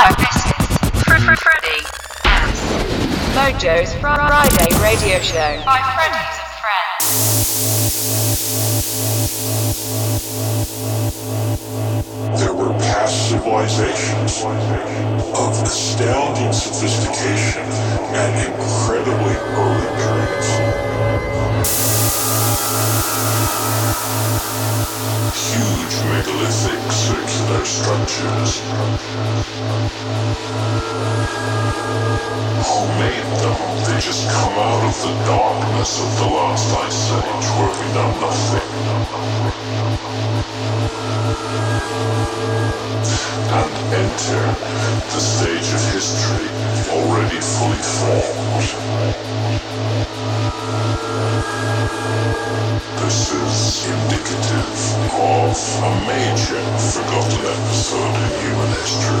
Hi, this is Fr- Fr- Freddy S. Mojo's Fri- Friday radio show by Freddy's and Friends. There were past civilizations of astounding sophistication and incredibly early periods. Huge megalithic circular structures. Who made them? They just come out of the darkness of the last ice age where we know nothing. And enter the stage of history already fully formed. This is indicative of a major forgotten episode in human history.